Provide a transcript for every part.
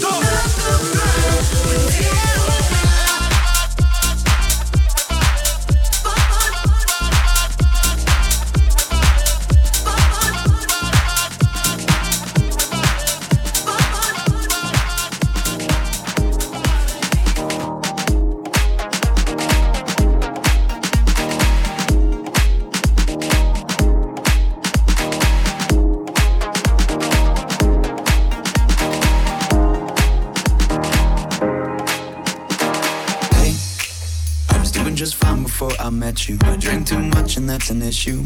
Go. An issue,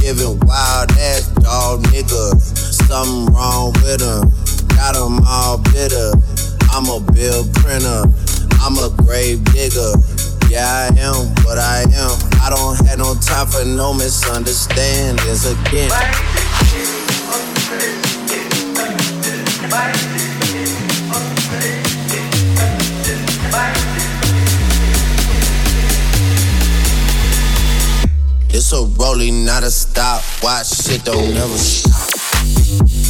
Giving wild ass dog niggas. Something wrong with them. Got them all bitter. I'm a bill printer. I'm a grave digger. Yeah, I am what I am. I don't have no time for no misunderstandings again. Bye. Bye. Bye. It's a rolling, not a stop. Watch shit don't never stop.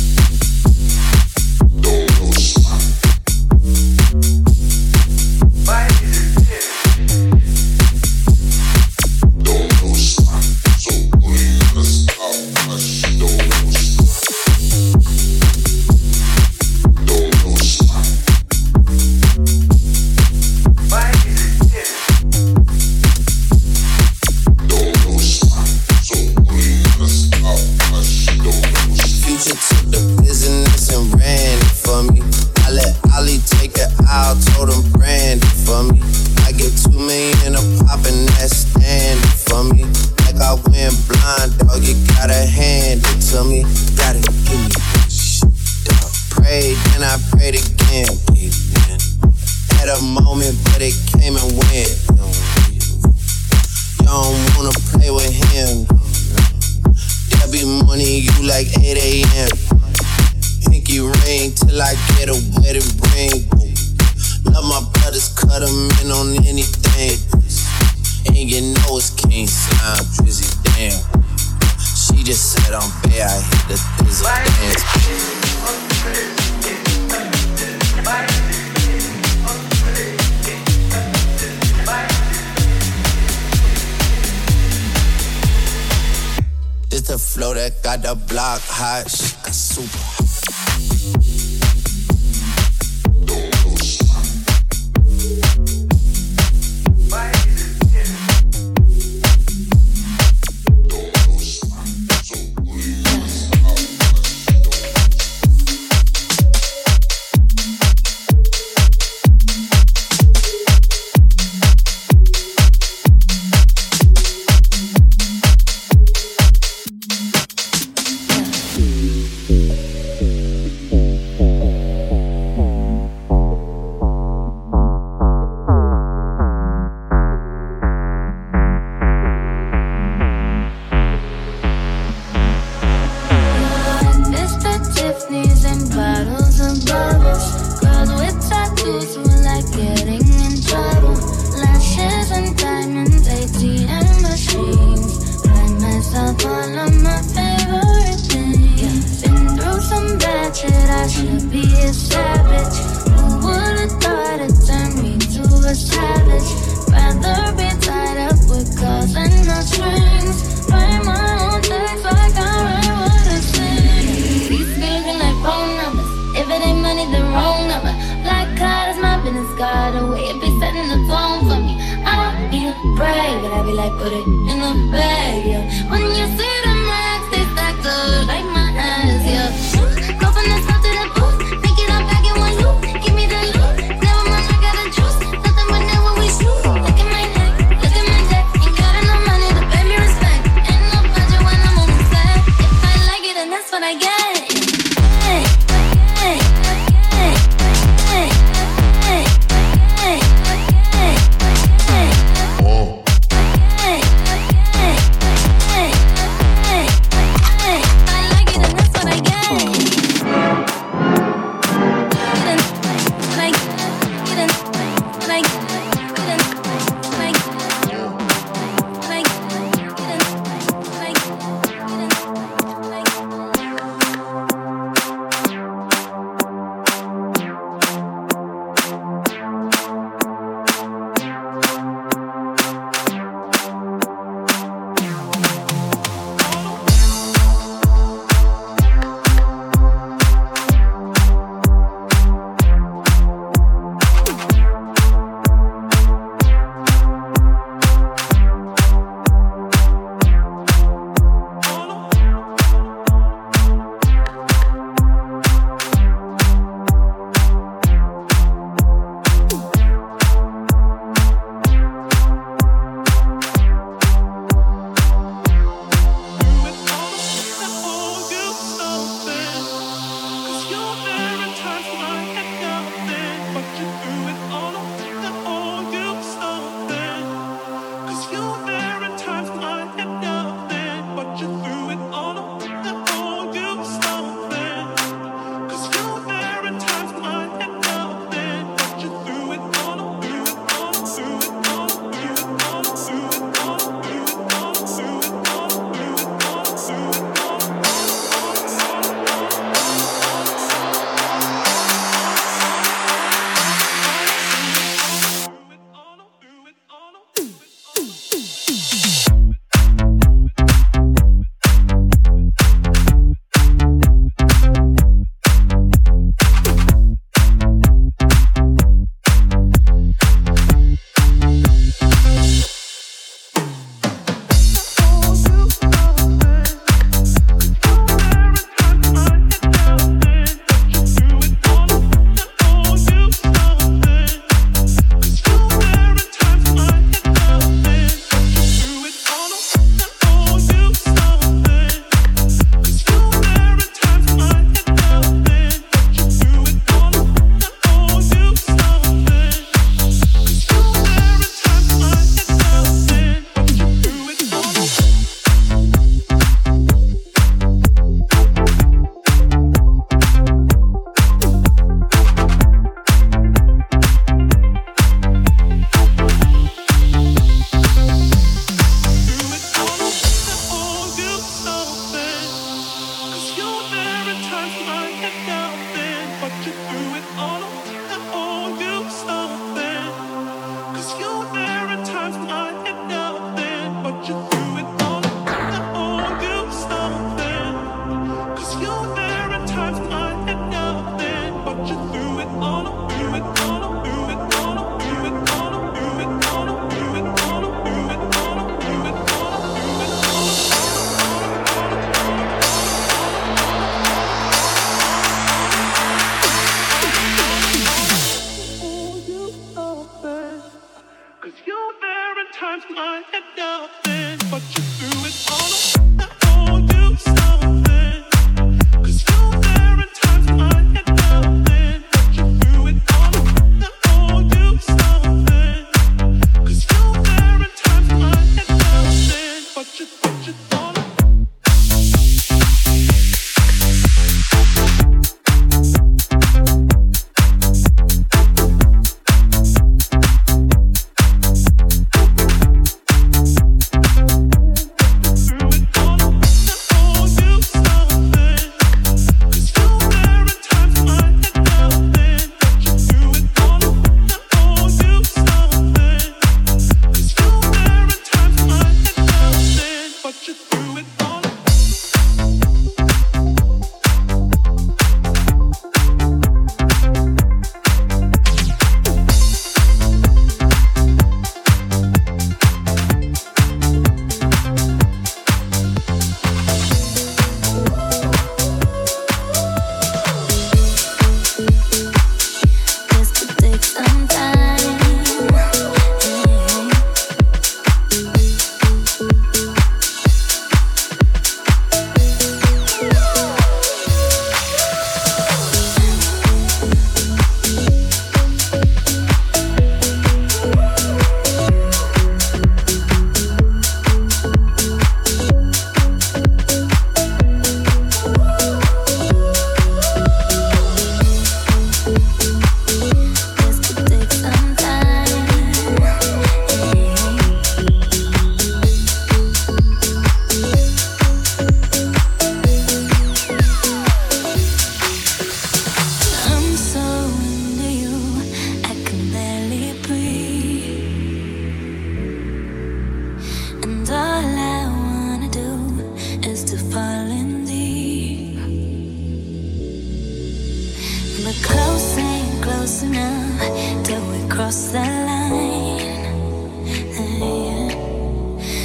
But close ain't close enough till we cross the line.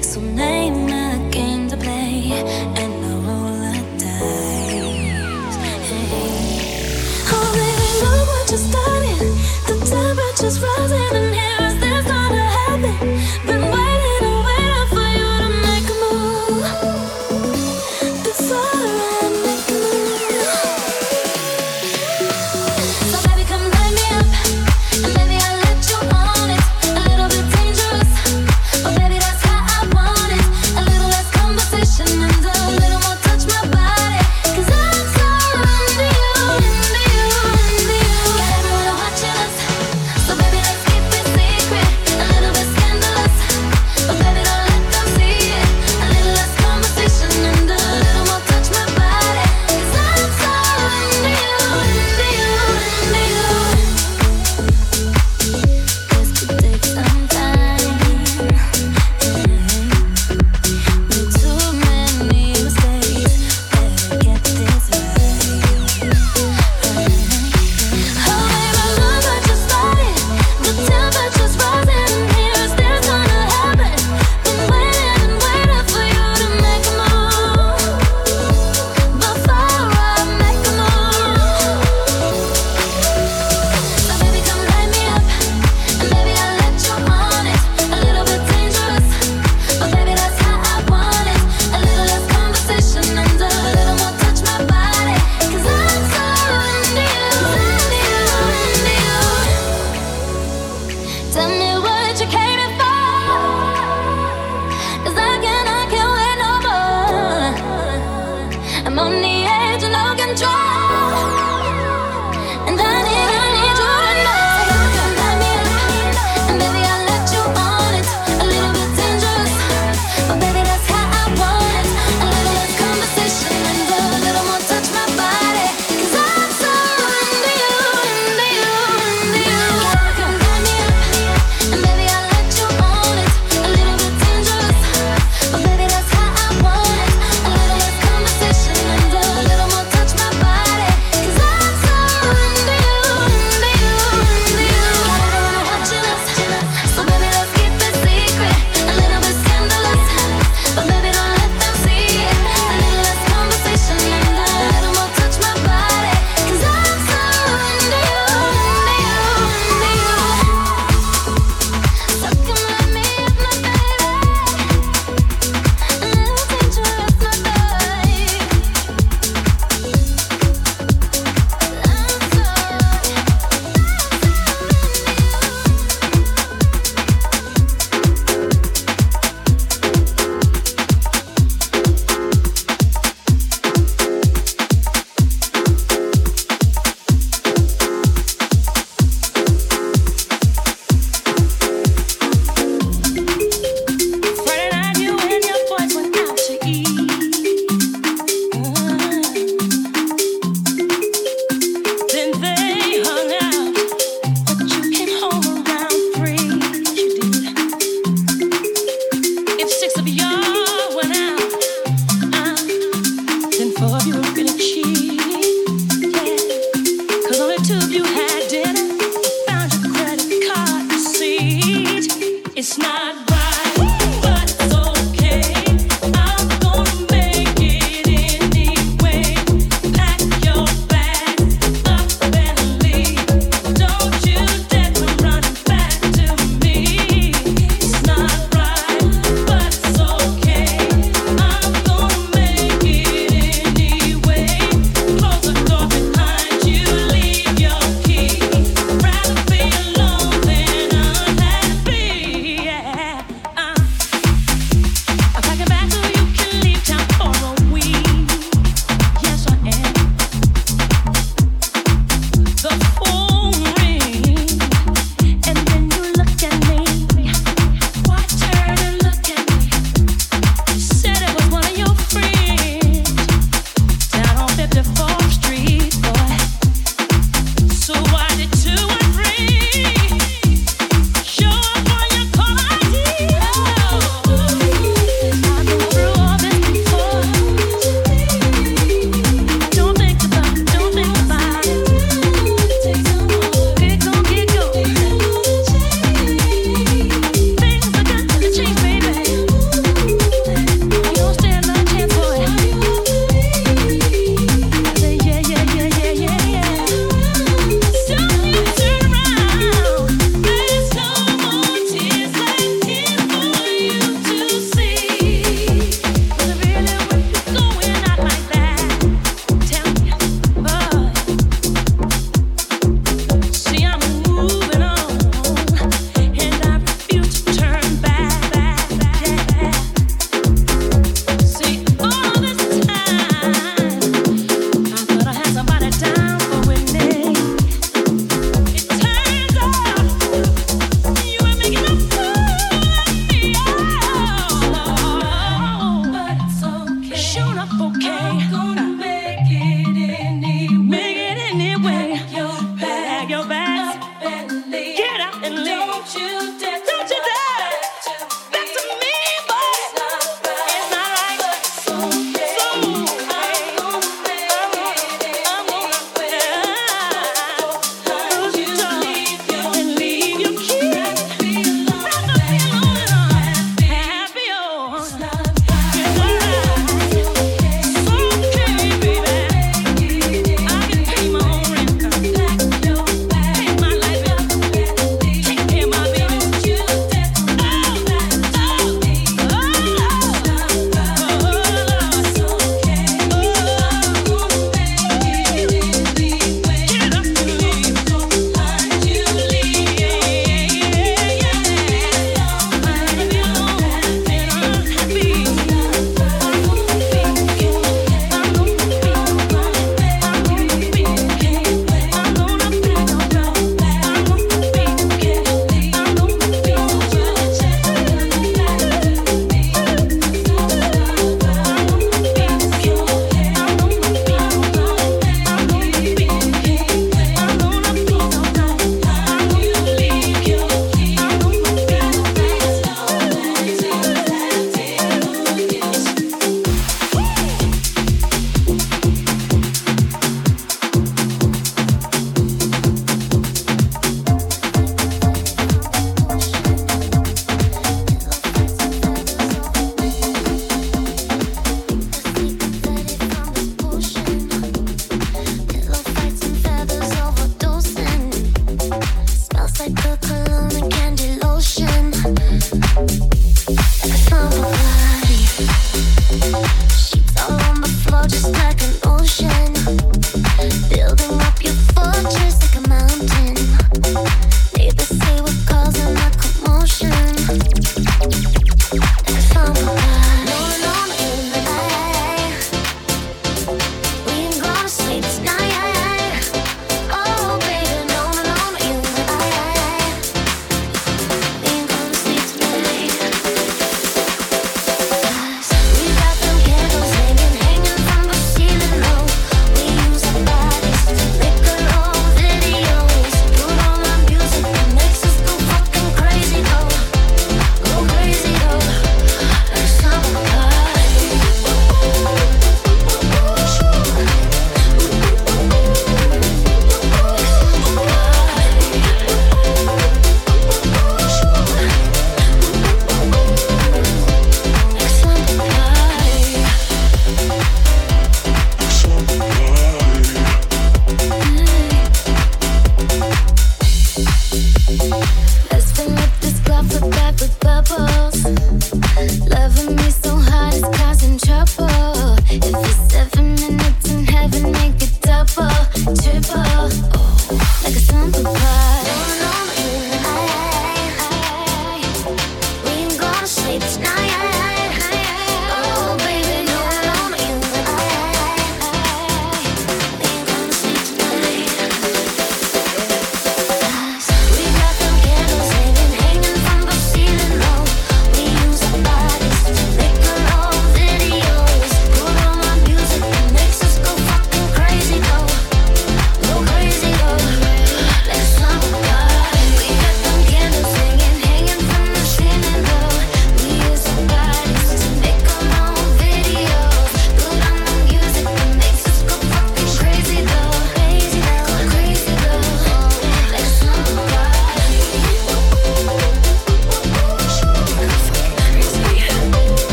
So name a game to play and I'll roll the dice. Oh, baby, just started.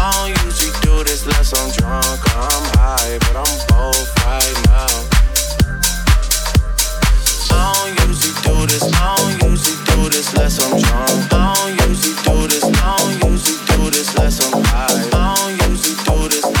I don't usually do this unless I'm drunk or I'm high, but I'm both right now. I don't usually do this, I don't usually do this unless I'm drunk. I don't usually do this, I don't usually do this unless I'm high. I don't usually do this.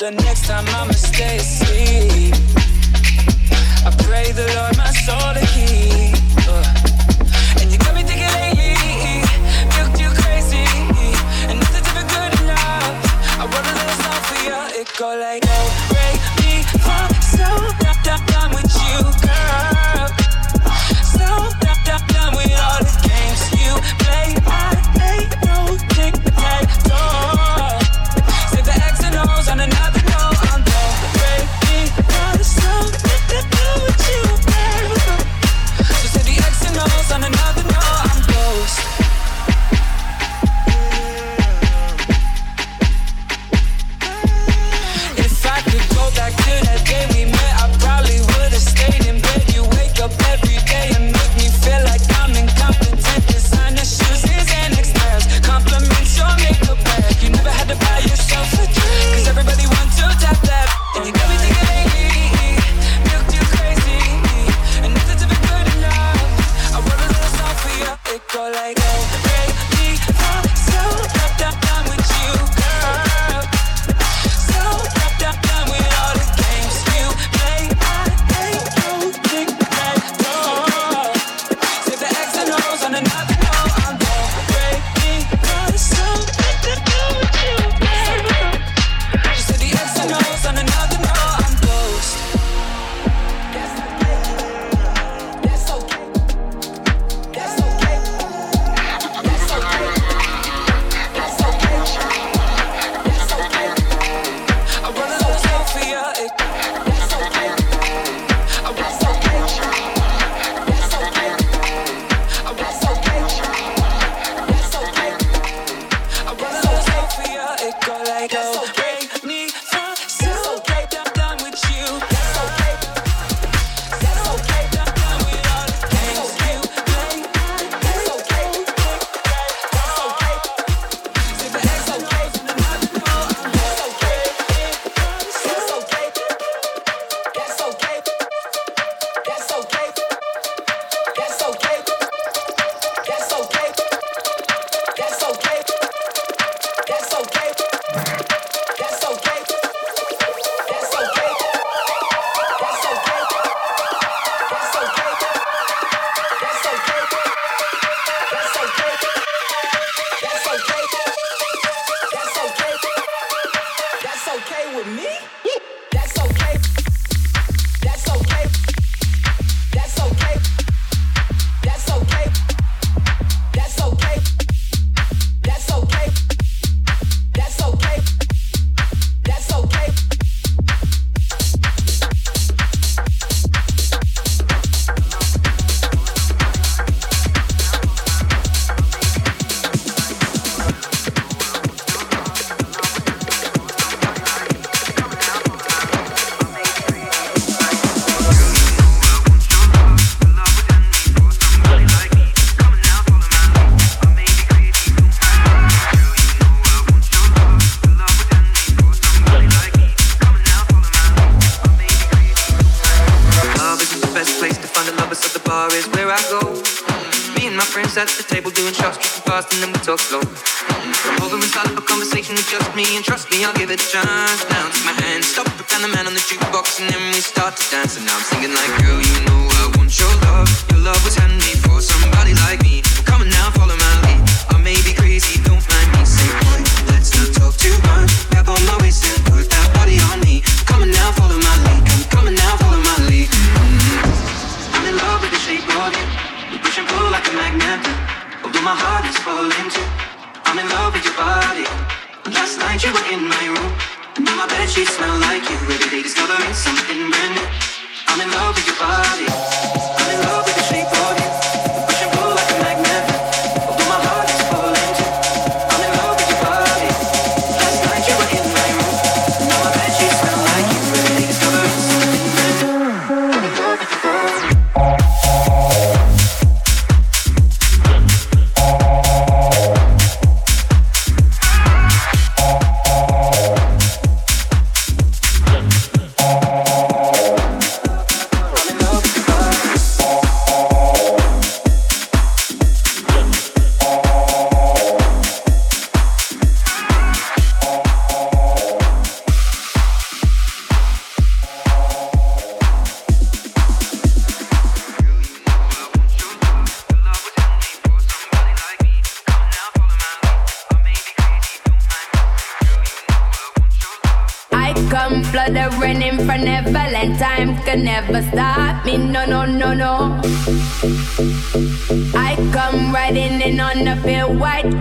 Wanna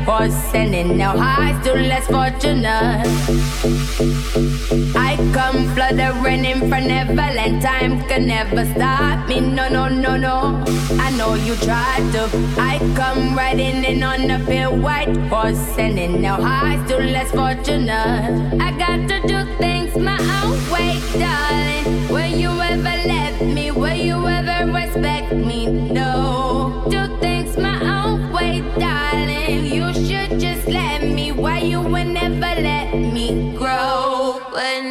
for sending out highs to less fortunate. I come fluttering in benevolent. Time can never stop me. No, no, no, no. I know you tried to. I come riding in on a pale white horse, sending now highs to less fortunate. I got to do things my own way, darling. Will you ever let me? Will you ever respect me? No. me grow. When